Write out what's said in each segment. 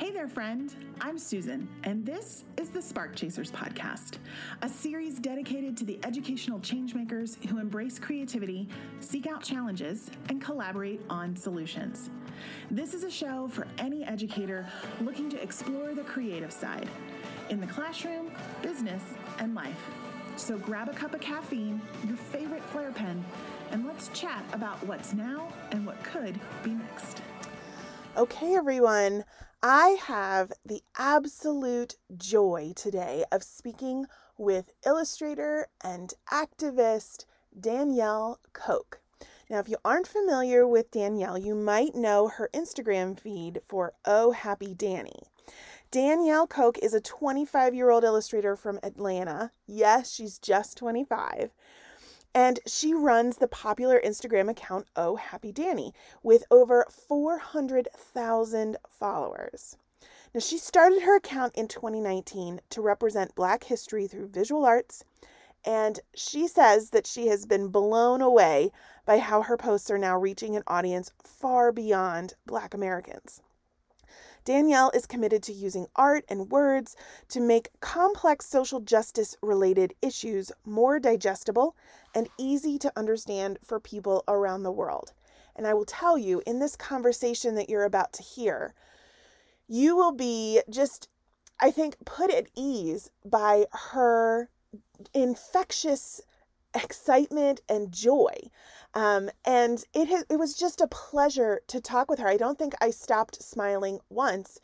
Hey there, friend. I'm Susan, and this is the Spark Chasers Podcast, a series dedicated to the educational changemakers who embrace creativity, seek out challenges, and collaborate on solutions. This is a show for any educator looking to explore the creative side in the classroom, business, and life. So grab a cup of caffeine, your favorite Flair pen, and let's chat about what's now and what could be next. Okay, everyone. I have the absolute joy today of speaking with illustrator and activist Danielle Coke. Now, if you aren't familiar with Danielle, you might know her Instagram feed for Oh Happy Dani. Danielle Coke is a 25 year old illustrator from Atlanta. Yes, she's just 25. And she runs the popular Instagram account Oh Happy Dani with over 400,000 followers. Now, she started her account in 2019 to represent Black history through visual arts, and she says that she has been blown away by how her posts are now reaching an audience far beyond Black Americans. Danielle is committed to using art and words to make complex social justice related issues more digestible and easy to understand for people around the world. And I will tell you, in this conversation that you're about to hear, you will be just, I think, put at ease by her infectious excitement and joy. Um, and it has, it was just a pleasure to talk with her. I don't think I stopped smiling once,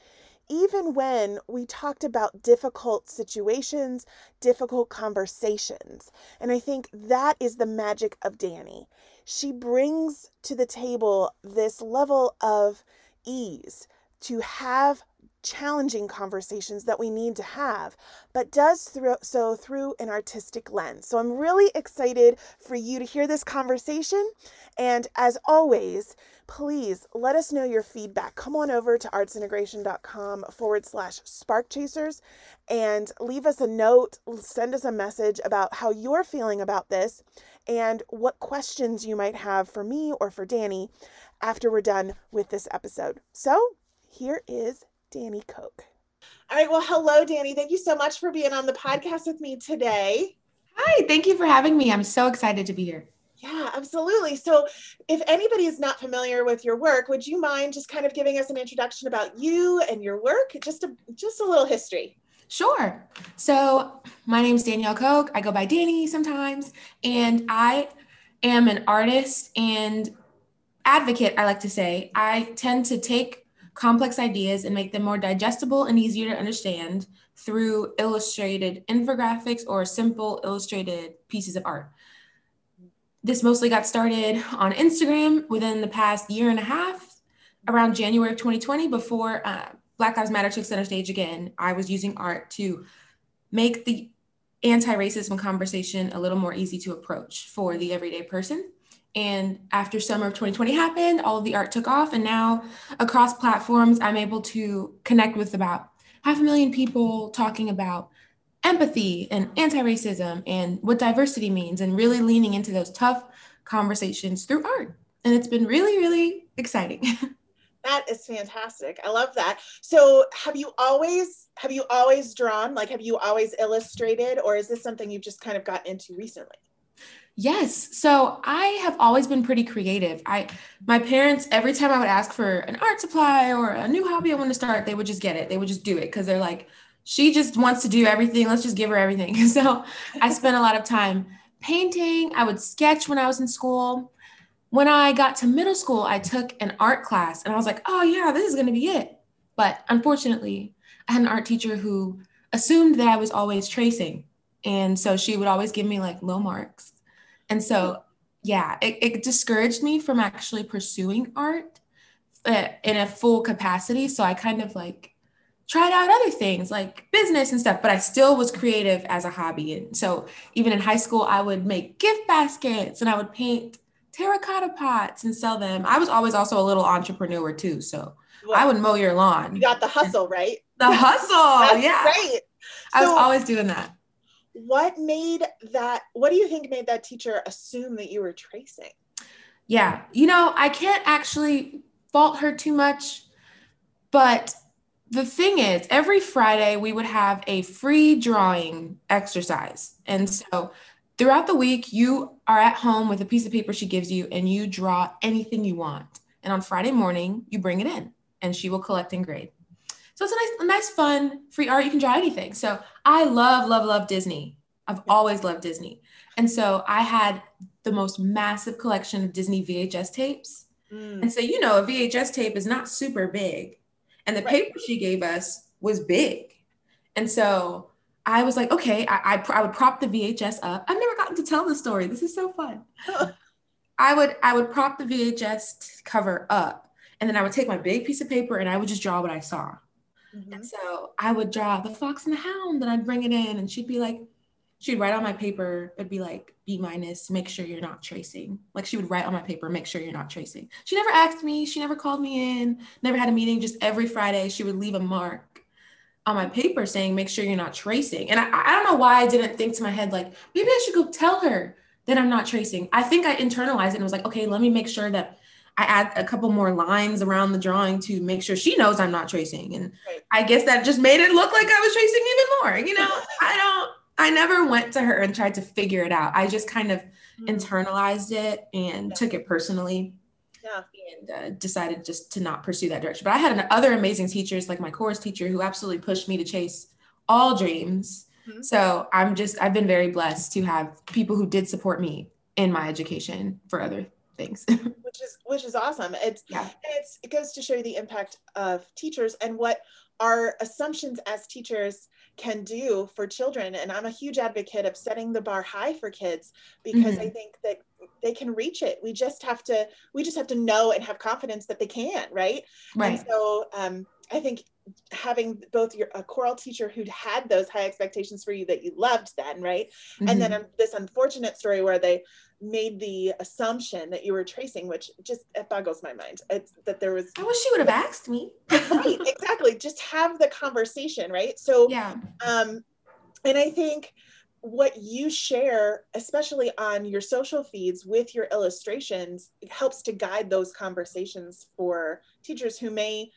even when we talked about difficult situations, difficult conversations. And I think that is the magic of Danny. She brings to the table this level of ease to have challenging conversations that we need to have, but does through, so through an artistic lens. So I'm really excited for you to hear this conversation. And as always, please let us know your feedback. Come on over to artsintegration.com forward slash spark chasers and leave us a note, send us a message about how you're feeling about this and what questions you might have for me or for Danny after we're done with this episode. So here is Danny Coke. All right. Well, hello, Danny. Thank you so much for being on the podcast with me today. Hi. Thank you for having me. I'm so excited to be here. Yeah, absolutely. So, if anybody is not familiar with your work, would you mind just kind of giving us an introduction about you and your work? Just a just a little history. Sure. So, my name is Danielle Coke. I go by Danny sometimes, and I am an artist and advocate, I like to say. I tend to take complex ideas and make them more digestible and easier to understand through illustrated infographics or simple illustrated pieces of art. This mostly got started on Instagram within the past year and a half, around January of 2020, before uh, Black Lives Matter took center stage again. I was using art to make the anti racism conversation a little more easy to approach for the everyday person. And after summer of 2020 happened, all of the art took off. And now across platforms, I'm able to connect with about half a million people talking about empathy and anti racism and what diversity means, and really leaning into those tough conversations through art. And it's been really, really exciting. that is fantastic. I love that. So, have you always have you always drawn? Like, have you always illustrated, or is this something you've just kind of got into recently? Yes. So I have always been pretty creative. I my parents every time I would ask for an art supply or a new hobby I want to start, they would just get it. They would just do it cuz they're like she just wants to do everything. Let's just give her everything. So I spent a lot of time painting. I would sketch when I was in school. When I got to middle school, I took an art class and I was like, "Oh yeah, this is going to be it." But unfortunately, I had an art teacher who assumed that I was always tracing. And so she would always give me like low marks and so, yeah, it, it discouraged me from actually pursuing art uh, in a full capacity. So I kind of like tried out other things like business and stuff, but I still was creative as a hobby. And so even in high school, I would make gift baskets and I would paint terracotta pots and sell them. I was always also a little entrepreneur too. So well, I would mow your lawn. You got the hustle, right? The hustle. yeah. Right. I was always doing that what made that what do you think made that teacher assume that you were tracing yeah you know i can't actually fault her too much but the thing is, every Friday we would have a free drawing exercise. And so throughout the week, you are at home with a piece of paper she gives you and you draw anything you want. And on Friday morning, you bring it in and she will collect and grade. So it's a nice, a nice, fun, free art. You can draw anything. So I love, love, love Disney. I've always loved Disney. And so I had the most massive collection of Disney VHS tapes. Mm. And so, you know, a VHS tape is not super big. And the right. paper she gave us was big. And so I was like, okay, I, I, I, would prop the VHS up. I've never gotten to tell the story. This is so fun. I would I would prop the VHS cover up, and then I would take my big piece of paper and I would just draw what I saw. Mm-hmm. And so I would draw the fox and the hound, and I'd bring it in, and she'd be like, she'd write on my paper, it'd be like B minus, make sure you're not tracing. Like she would write on my paper, make sure you're not tracing. She never asked me, she never called me in, never had a meeting. Just every Friday, she would leave a mark on my paper saying, make sure you're not tracing. And I, I don't know why I didn't think to my head, like, maybe I should go tell her that I'm not tracing. I think I internalized it and was like, okay, let me make sure that I add a couple more lines around the drawing to make sure she knows I'm not tracing. And right. I guess that just made it look like I was tracing even more. You know, I don't, I never went to her and tried to figure it out. I just kind of mm-hmm. internalized it and yeah. took it personally. Yeah. And uh, decided just to not pursue that direction. But I had other amazing teachers, like my chorus teacher, who absolutely pushed me to chase all dreams. Mm-hmm. So I'm just, I've been very blessed to have people who did support me in my education for other things. which is which is awesome. It's yeah. it's it goes to show you the impact of teachers and what our assumptions as teachers can do for children. And I'm a huge advocate of setting the bar high for kids because mm-hmm. I think that they can reach it. We just have to we just have to know and have confidence that they can, right? Right. And so um, I think having both your a choral teacher who'd had those high expectations for you that you loved then right mm-hmm. and then um, this unfortunate story where they made the assumption that you were tracing which just it boggles my mind it's that there was i wish she would have asked me right exactly just have the conversation right so yeah um and i think what you share, especially on your social feeds with your illustrations, helps to guide those conversations for teachers who may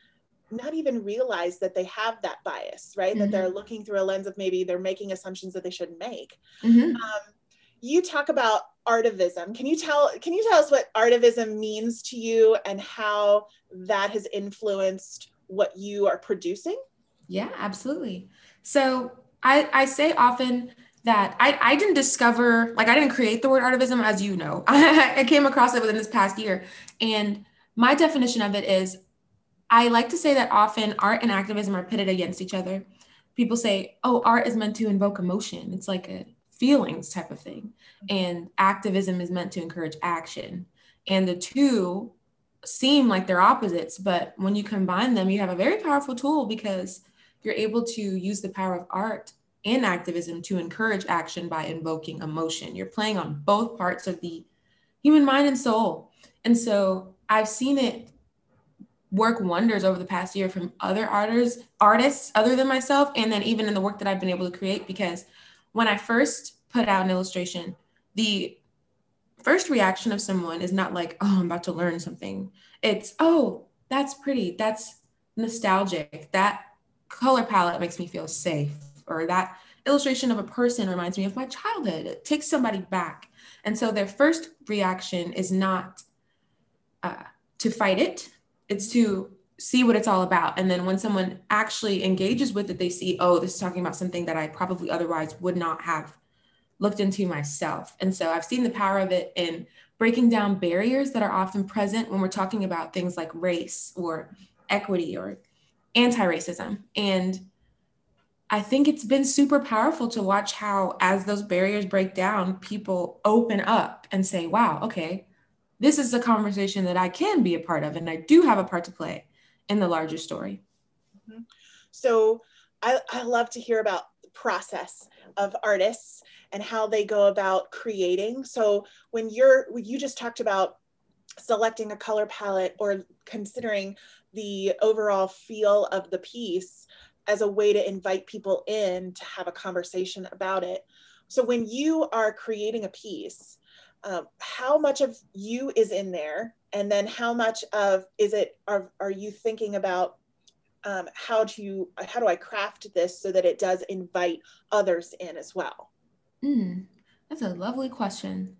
not even realize that they have that bias, right? Mm-hmm. That they're mm-hmm. looking through a lens of maybe they're making assumptions that they shouldn't make. Mm-hmm. Um, you talk about artivism. Can you tell Can you tell us what artivism means to you and how that has influenced what you are producing? Yeah, absolutely. So I I say often that I, I didn't discover like I didn't create the word artivism as you know. I came across it within this past year, and my definition of it is I like to say that often art and activism are pitted against each other. People say, oh, art is meant to invoke emotion. It's like a feelings type of thing. And activism is meant to encourage action. And the two seem like they're opposites, but when you combine them, you have a very powerful tool because you're able to use the power of art and activism to encourage action by invoking emotion. You're playing on both parts of the human mind and soul. And so I've seen it work wonders over the past year from other artists artists other than myself and then even in the work that I've been able to create because when I first put out an illustration the first reaction of someone is not like oh I'm about to learn something. It's oh that's pretty. That's nostalgic. That color palette makes me feel safe. Or that illustration of a person reminds me of my childhood. It takes somebody back. And so their first reaction is not uh, to fight it. It's to see what it's all about. And then when someone actually engages with it, they see, oh, this is talking about something that I probably otherwise would not have looked into myself. And so I've seen the power of it in breaking down barriers that are often present when we're talking about things like race or equity or anti racism. And I think it's been super powerful to watch how, as those barriers break down, people open up and say, wow, okay, this is a conversation that I can be a part of, and I do have a part to play in the larger story. Mm-hmm. So I, I love to hear about the process of artists and how they go about creating. So when you're, you just talked about selecting a color palette or considering the overall feel of the piece as a way to invite people in to have a conversation about it. So when you are creating a piece, um, how much of you is in there and then how much of is it are, are you thinking about um, how to how do I craft this so that it does invite others in as well? Mm, that's a lovely question.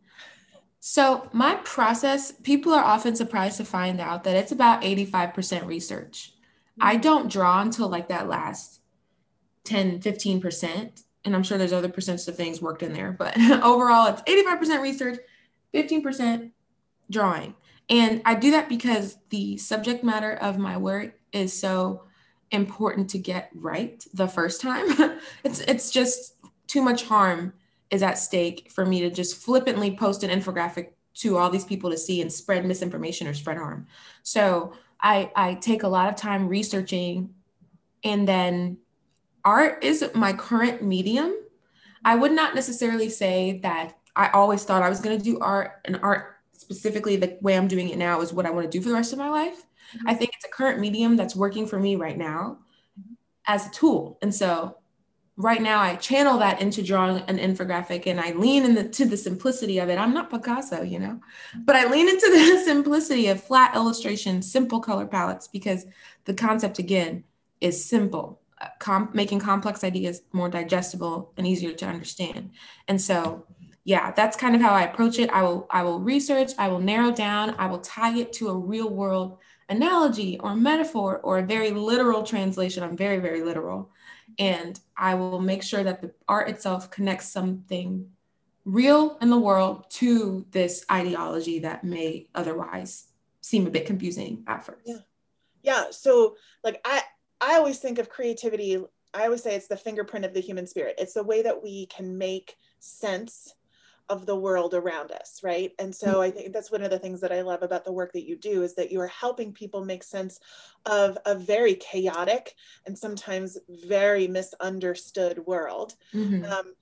So, my process, people are often surprised to find out that it's about 85% research. I mm-hmm. don't draw until like that last 10, 15%. And I'm sure there's other percents of things worked in there, but overall, it's 85% research, 15% drawing. And I do that because the subject matter of my work is so important to get right the first time. it's it's just too much harm is at stake for me to just flippantly post an infographic to all these people to see and spread misinformation or spread harm. So I I take a lot of time researching and then art is my current medium. I would not necessarily say that I always thought I was going to do art and art specifically the way I'm doing it now is what I want to do for the rest of my life. Mm-hmm. I think it's a current medium that's working for me right now as a tool. And so right now I channel that into drawing an infographic and I lean into the simplicity of it. I'm not Picasso, you know, but I lean into the simplicity of flat illustration, simple color palettes, because the concept again is simple, uh, com- making complex ideas more digestible and easier to understand. And so, yeah, that's kind of how I approach it. I will, I will research, I will narrow down, I will tie it to a real world analogy or metaphor or a very literal translation. I'm very, very literal. And I will make sure that the art itself connects something real in the world to this ideology that may otherwise seem a bit confusing at first. Yeah. Yeah. So like I I always think of creativity, I always say it's the fingerprint of the human spirit. It's the way that we can make sense of the world around us, right? And so mm-hmm. I think that's one of the things that I love about the work that you do is that you are helping people make sense of a very chaotic and sometimes very misunderstood world. Mm-hmm. Um,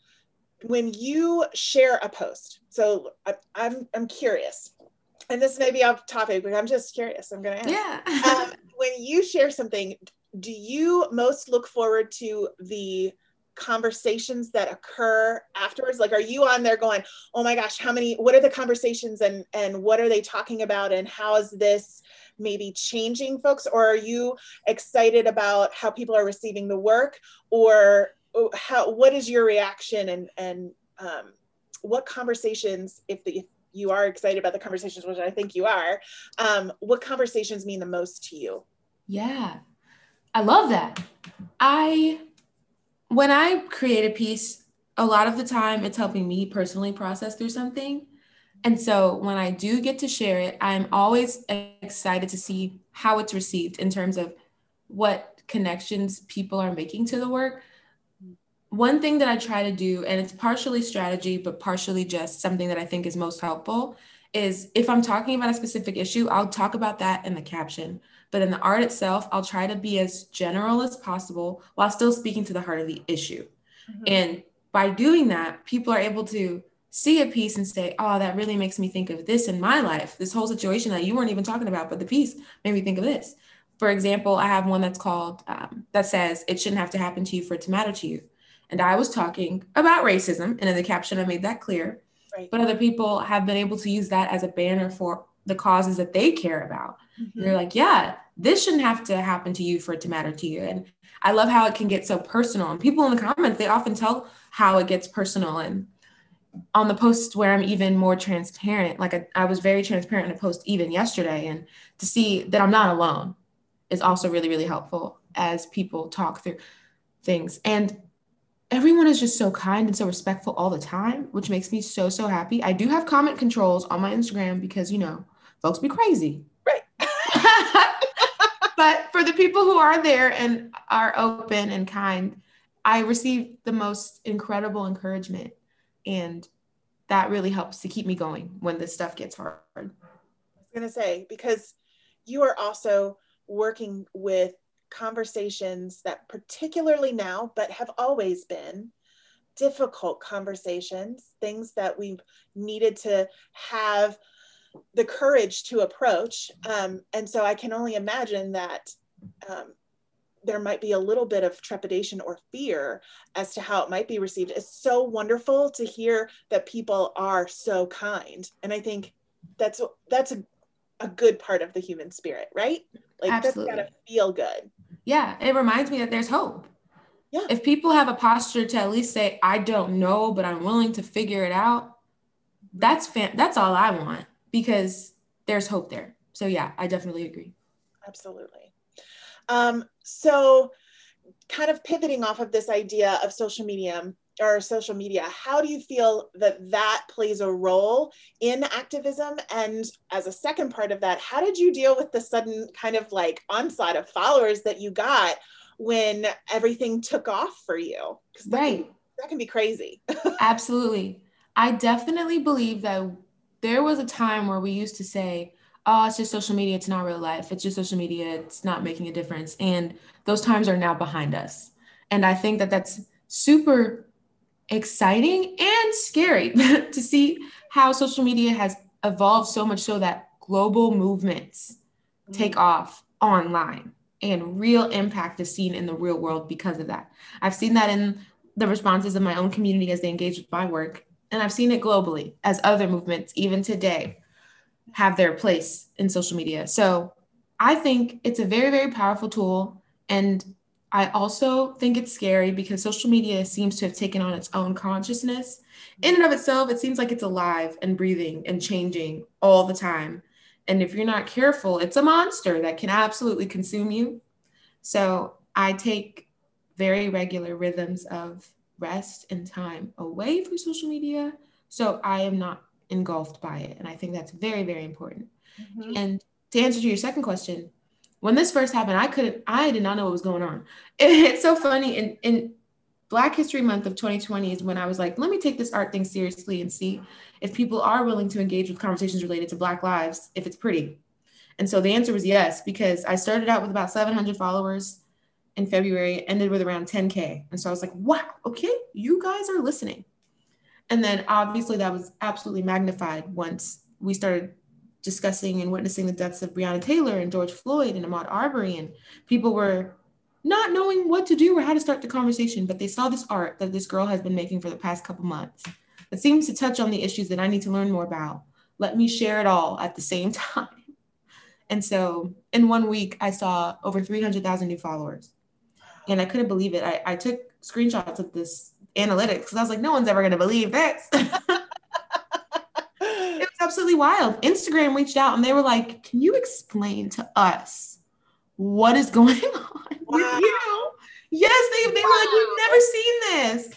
when you share a post, so I, I'm I'm curious, and this may be off topic, but I'm just curious. I'm going to ask. Yeah. um, when you share something, do you most look forward to the conversations that occur afterwards? Like are you on there going oh my gosh how many what are the conversations and and what are they talking about and how is this maybe changing folks? Or are you excited about how people are receiving the work? Or oh, how what is your reaction and and um, what conversations if, the, if you are excited about the conversations which i think you are um, what conversations mean the most to you? Yeah. I love that. I when I create a piece, a lot of the time it's helping me personally process through something. And so when I do get to share it, I'm always excited to see how it's received in terms of what connections people are making to the work. One thing that I try to do, and it's partially strategy, but partially just something that I think is most helpful, is if I'm talking about a specific issue, I'll talk about that in the caption. But in the art itself, I'll try to be as general as possible while still speaking to the heart of the issue. Mm-hmm. And by doing that, people are able to see a piece and say, oh, that really makes me think of this in my life, this whole situation that you weren't even talking about, but the piece made me think of this. For example, I have one that's called, um, that says, it shouldn't have to happen to you for it to matter to you. And I was talking about racism, and in the caption, I made that clear. Right. But other people have been able to use that as a banner for the causes that they care about. Mm-hmm. They're like, yeah, this shouldn't have to happen to you for it to matter to you. And I love how it can get so personal. And people in the comments, they often tell how it gets personal. And on the posts where I'm even more transparent, like I, I was very transparent in a post even yesterday, and to see that I'm not alone is also really, really helpful as people talk through things. And everyone is just so kind and so respectful all the time, which makes me so, so happy. I do have comment controls on my Instagram because, you know, folks be crazy. Right. but for the people who are there and are open and kind, I receive the most incredible encouragement. And that really helps to keep me going when this stuff gets hard. I was going to say, because you are also working with conversations that, particularly now, but have always been difficult conversations, things that we've needed to have the courage to approach. Um, and so I can only imagine that um, there might be a little bit of trepidation or fear as to how it might be received. It's so wonderful to hear that people are so kind. And I think that's that's a, a good part of the human spirit, right? Like Absolutely. that's gotta feel good. Yeah, it reminds me that there's hope. Yeah. If people have a posture to at least say, I don't know, but I'm willing to figure it out, that's fan- that's all I want because there's hope there. So yeah, I definitely agree. Absolutely. Um, so kind of pivoting off of this idea of social media or social media, how do you feel that that plays a role in activism? And as a second part of that, how did you deal with the sudden kind of like onslaught of followers that you got when everything took off for you? that Right. Can, that can be crazy. Absolutely. I definitely believe that there was a time where we used to say, oh, it's just social media, it's not real life. It's just social media, it's not making a difference. And those times are now behind us. And I think that that's super exciting and scary to see how social media has evolved so much so that global movements mm. take off online and real impact is seen in the real world because of that. I've seen that in the responses of my own community as they engage with my work. And I've seen it globally as other movements, even today, have their place in social media. So I think it's a very, very powerful tool. And I also think it's scary because social media seems to have taken on its own consciousness. In and of itself, it seems like it's alive and breathing and changing all the time. And if you're not careful, it's a monster that can absolutely consume you. So I take very regular rhythms of rest and time away from social media. So I am not engulfed by it. And I think that's very, very important. Mhm. And to answer to your second question, when this first happened, I couldn't, I did not know what was going on. It's so funny. In, in Black History Month of 2020 is when I was like, let me take this art thing seriously and see if people are willing to engage with conversations related to Black lives, if it's pretty. And so the answer was yes, because I started out with about 700 followers in February, ended with around 10K. And so I was like, wow, okay, you guys are listening. And then obviously that was absolutely magnified once we started discussing and witnessing the deaths of Breonna Taylor and George Floyd and Ahmaud Arbery. And people were not knowing what to do or how to start the conversation, but they saw this art that this girl has been making for the past couple months that seems to touch on the issues that I need to learn more about. Let me share it all at the same time. And so in one week, I saw over 300,000 new followers. And I couldn't believe it. I, I took screenshots of this analytics because I was like, no one's ever going to believe this. absolutely wild. Instagram reached out and they were like, can you explain to us what is going on with you? Yes, they, they were like, we've never seen this.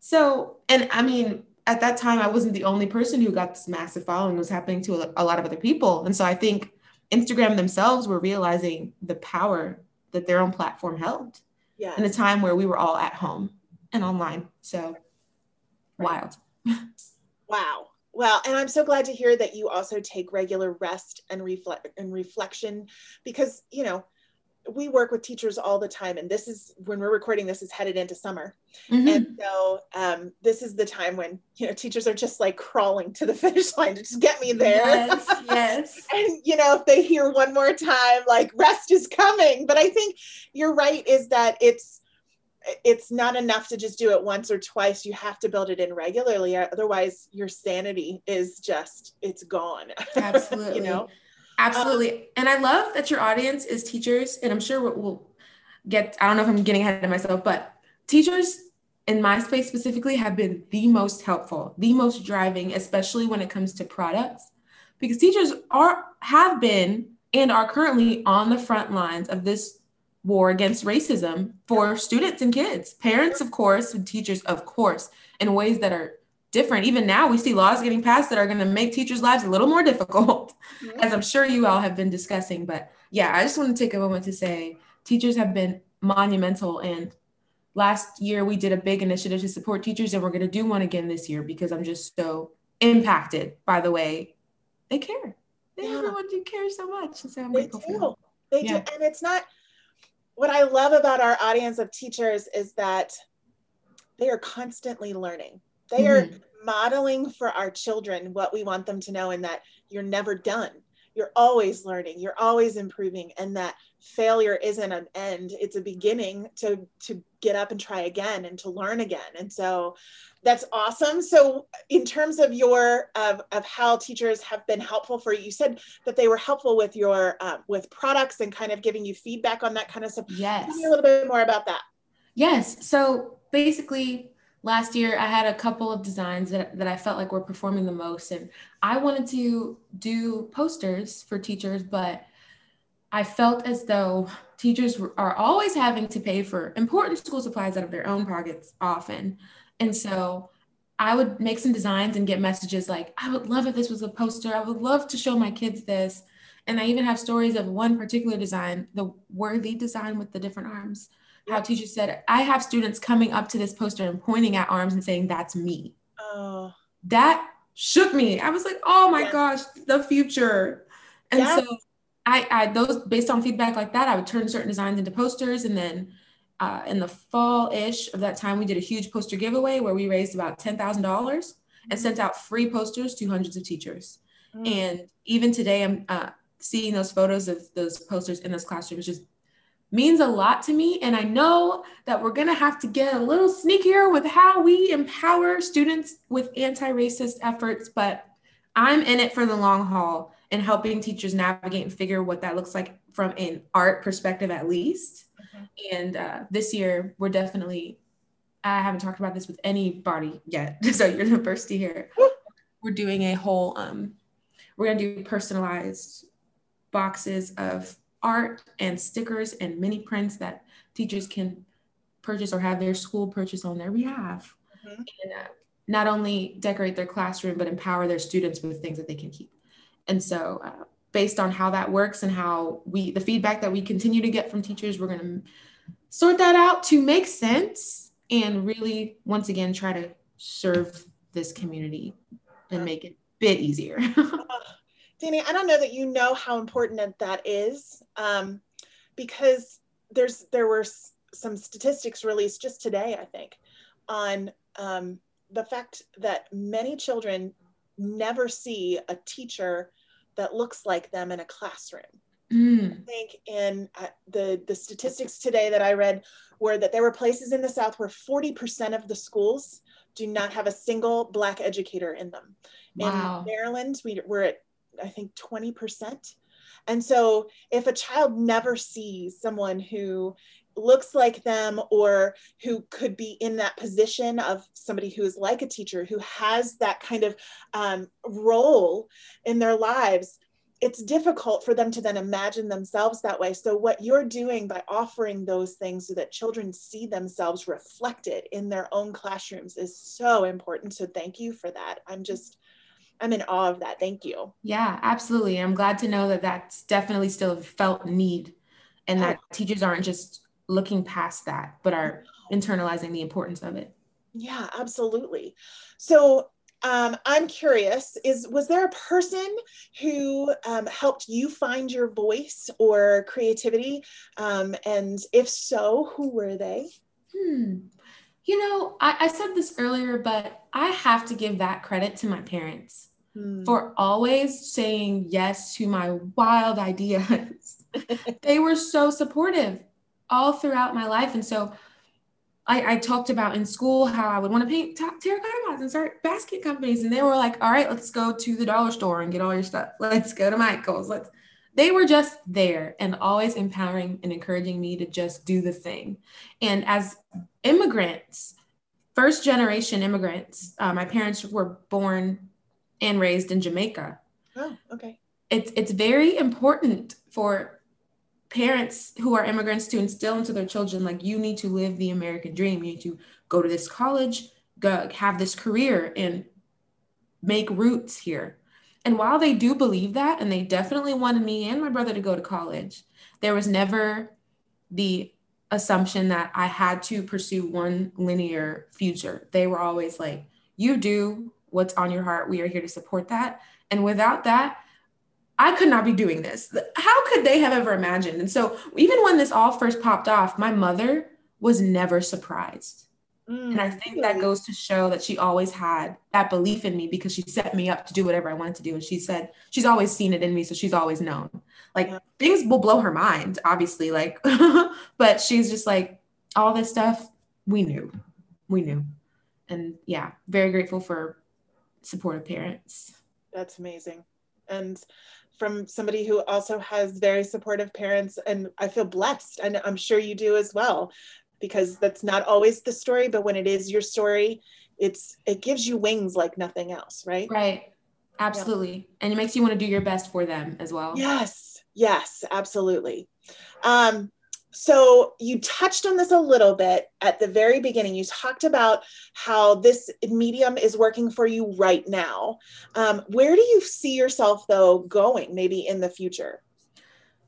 So, and I mean, at that time, I wasn't the only person who got this massive following. It was happening to a, lot of other people. And so I think Instagram themselves were realizing the power that their own platform held yeah. in a time where we were all at home and online. So wild. Wow. Well, and I'm so glad to hear that you also take regular rest and reflect and reflection because, you know, we work with teachers all the time and this is when we're recording this is headed into summer. Mhm. And so um, this is the time when, you know, teachers are just like crawling to the finish line to just get me there. Yes, yes. and you know if they hear one more time like rest is coming but i think you're right is that it's it's not enough to just do it once or twice you have to build it in regularly otherwise your sanity is just it's gone Absolutely. you know Absolutely. Um, and I love that your audience is teachers. And I'm sure we'll- we'll get, I don't know if I'm getting ahead of myself, but teachers in my space specifically have been the most helpful, the most driving, especially when it comes to products, because teachers are, have been, and are currently on the front lines of this war against racism for students and kids, parents, of course, and teachers, of course, in ways that are different. Even now, we see laws getting passed that are going to make teachers' lives a little more difficult, as I'm sure you all have been discussing. But yeah, I just want to take a moment to say teachers have been monumental. And last year, we did a big initiative to support teachers, and we're going to do one again this year because I'm just so impacted by the way they care. They Yeah. everyone do care so much. And so I'm they grateful do they Yeah. do and it's not what i love about our audience of teachers is that they are constantly learning. They are Mhm. modeling for our children what we want them to know and that you're never done. You're always learning. You're always improving and that failure isn't an end it's a beginning to to get up and try again and to learn again. And so that's awesome. So in terms of your of, of how teachers have been helpful for you you said that they were helpful with your uh, with products and kind of giving you feedback on that kind of stuff. Yes. Tell me a little bit more about that. Yes. So basically last year i had a couple of designs that, that i felt like were performing the most and i wanted to do posters for teachers but I felt as though teachers are always having to pay for important school supplies out of their own pockets often. And so I would make some designs and get messages like, I would love if this was a poster. I would love to show my kids this. And I even have stories of one particular design, the worthy design with the different arms. How teachers said, I have students coming up to this poster and pointing at arms and saying, That's me. Oh. That shook me. I was like, Oh my gosh, the future. And so I, I those based on feedback like that, I would turn certain designs into posters, and then uh, in the fall ish of that time, we did a huge poster giveaway where we raised about ten thousand dollars and sent out free posters to hundreds of teachers. Mm. And even today, I'm uh, seeing those photos of those posters in those classrooms just means a lot to me. And I know that we're going to have to get a little sneakier with how we empower students with anti racist efforts, but I'm in it for the long haul and helping teachers navigate and figure what that looks like from an art perspective at least. Mm-hmm. and uh, this year we're definitely i haven't talked about this with anybody yet so you're the first to hear. We're doing a whole um, we're going to do personalized boxes of art and stickers and mini prints that teachers can purchase or have their school purchase on their behalf. Mm-hmm. and uh, not only decorate their classroom but empower their students with things that they can keep and so, uh, based on how that works and how we, the feedback that we continue to get from teachers, we're going to sort that out to make sense and really, once again, try to serve this community and make it a bit easier. Danny, I don't know that you know how important that is um, because there's there were some statistics released just today, I think, on um, the fact that many children never see a teacher that looks like them in a classroom. Mm. I think in uh, the the statistics today that I read were that there were places in the South where 40% of the schools do not have a single black educator in them. Wow. In Maryland, we, we're at I think 20%. And so if a child never sees someone who looks like them or who could be in that position of somebody who is like a teacher who has that kind of um, role in their lives it's difficult for them to then imagine themselves that way. So what you're doing by offering those things so that children see themselves reflected in their own classrooms is so important. So thank you for that. I'm just i'm in awe of that. Thank you. Yeah absolutely. I'm glad to know that that's definitely still a felt need and that teachers aren't just looking past that, but are internalizing the importance of it. Yeah, absolutely. So um, I'm curious: is was there a person who um, helped you find your voice or creativity? Um, and if so, who were they? Hmm. You know, I, I said this earlier, but I have to give that credit to my parents hmm. for always saying yes to my wild ideas. they were so supportive all throughout my life. And so I, I talked about in school how I would want to paint terracotta pots and start basket companies. And they were like, all right, let's go to the dollar store and get all your stuff. Let's go to Michael's. Let's they were just there and always empowering and encouraging me to just do the thing. And as immigrants, first generation immigrants, uh, my parents were born and raised in Jamaica. Oh, okay. It's it's very important for parents who are immigrants to instill into their children like you need to live the american dream. You need to go to this college go have this career and make roots here. And while they do believe that and they definitely wanted me and my brother to go to college there was never the assumption that i had to pursue one linear future. They were always like you do what's on your heart. We are here to support that. And without that I could not be doing this. How could they have ever imagined? And so, even when this all first popped off, my mother was never surprised. Mm, and I think that goes to show that she always had that belief in me because she set me up to do whatever I wanted to do. And she said she's always seen it in me. So she's always known. Like things will blow her mind, obviously, like, but she's just like, all this stuff we knew. We knew. And yeah, very grateful for supportive parents. That's amazing. And from somebody who also has very supportive parents, and I feel blessed, and I'm sure you do as well, because that's not always the story, but when it is your story, it's it gives you wings like nothing else, right? Right. Absolutely. Yeah. And it makes you want to do your best for them as well. Yes. Yes, absolutely. Um, so you touched on this a little bit at the very beginning. You talked about how this medium is working for you right now. Um, where do you see yourself though going maybe in the future?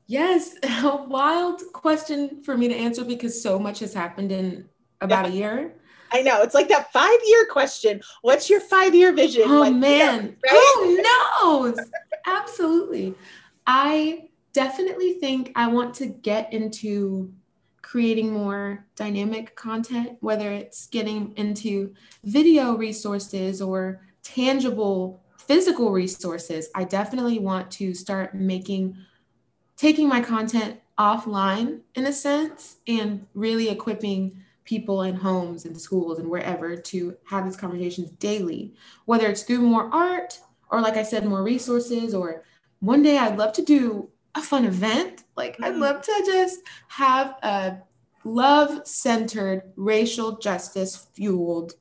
Yes, a wild question for me to answer because so much has happened in about yeah. a year. I know. It's like that five year question. What's your five year vision? Oh, like, man. right? Who knows? Absolutely. I definitely think I want to get into creating more dynamic content, whether it's getting into video resources or tangible physical resources. I definitely want to start making, taking my content offline in a sense and really equipping people in homes and schools and wherever to have these conversations daily, whether it's through more art or, like I said, more resources. Or one day I'd love to do a fun event. Like, mm-hmm. I'd love to just have a love centered, racial justice fueled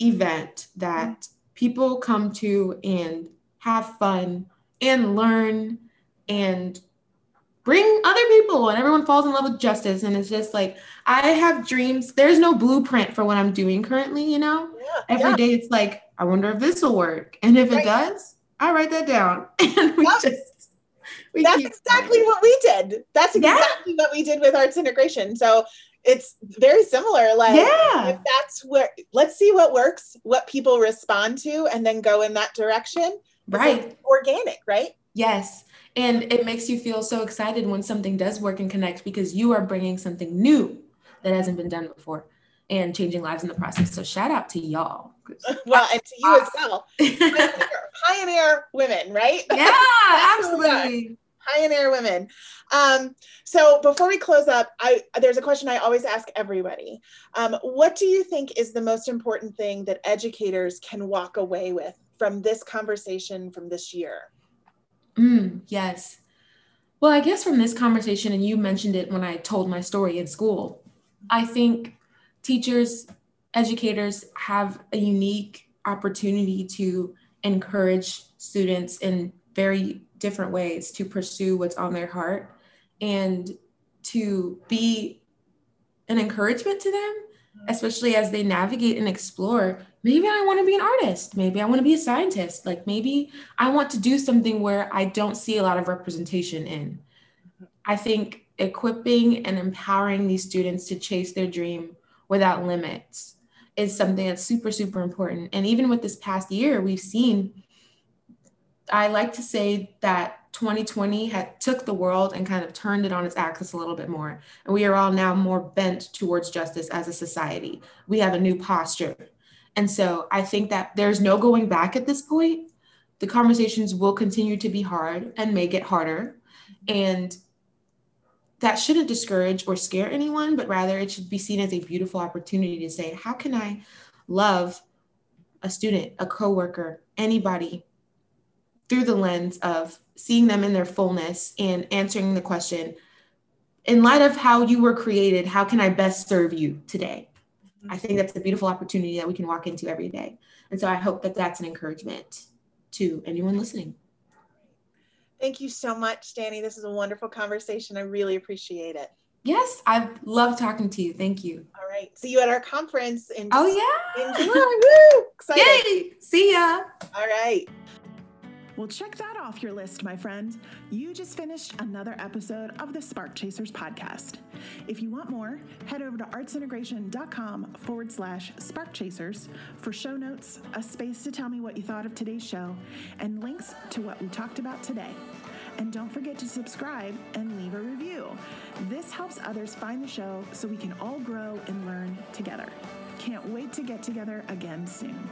event that mm-hmm. people come to and have fun and learn and bring other people and everyone falls in love with justice and it's just like i have dreams there's no blueprint for what i'm doing currently you know yeah, Every yeah. day it's like i wonder if this will work and if right. it does i write that down and we just we that's exactly what we did. That's exactly yeah. what we did with arts integration. So it's very similar like yeah. if that's where let's see what works what people respond to and then go in that direction. Right. organic right? Yes. And it makes you feel so excited when something does work and connect because you are bringing something new that hasn't been done before and changing lives in the process. So shout out to y'all. Well, and to you as well. Pioneer, pioneer women, right? Yeah, absolutely. Pioneer women. Um, so before we close up, I there's a question I always ask everybody. Um, what do you think is the most important thing that educators can walk away with from this conversation from this year? Mm, yes. Well, I guess from this conversation, and you mentioned it when I told my story in school, I think teachers, educators have a unique opportunity to encourage students in very different ways to pursue what's on their heart and to be an encouragement to them, especially as they navigate and explore maybe I want to be an artist. Maybe I want to be a scientist. Like maybe I want to do something where I don't see a lot of representation in. I think equipping and empowering these students to chase their dream without limits is something that's super, super important. And even with this past year, we've seen, I like to say that 2020 had took the world and kind of turned it on its axis a little bit more. And we are all now more bent towards justice as a society. We have a new posture and so I think that there's no going back at this point. The conversations will continue to be hard and may get harder. And that shouldn't discourage or scare anyone, but rather it should be seen as a beautiful opportunity to say, how can I love a student, a coworker, anybody through the lens of seeing them in their fullness and answering the question, in light of how you were created, how can I best serve you today? I think that's a beautiful opportunity that we can walk into every day. And so I hope that that's an encouragement to anyone listening. Thank you so much, Danny. This is a wonderful conversation. I really appreciate it. Yes, I love talking to you. Thank you. All right. See you at our conference in Oh yeah. In July. Woo! Excited. Yay! See ya. All right. Well, check that off your list, my friend. You just finished another episode of the Spark Chasers podcast. If you want more, head over to artsintegration.com forward slash spark chasers for show notes, a space to tell me what you thought of today's show, and links to what we talked about today. And don't forget to subscribe and leave a review. This helps others find the show so we can all grow and learn together. Can't wait to get together again soon.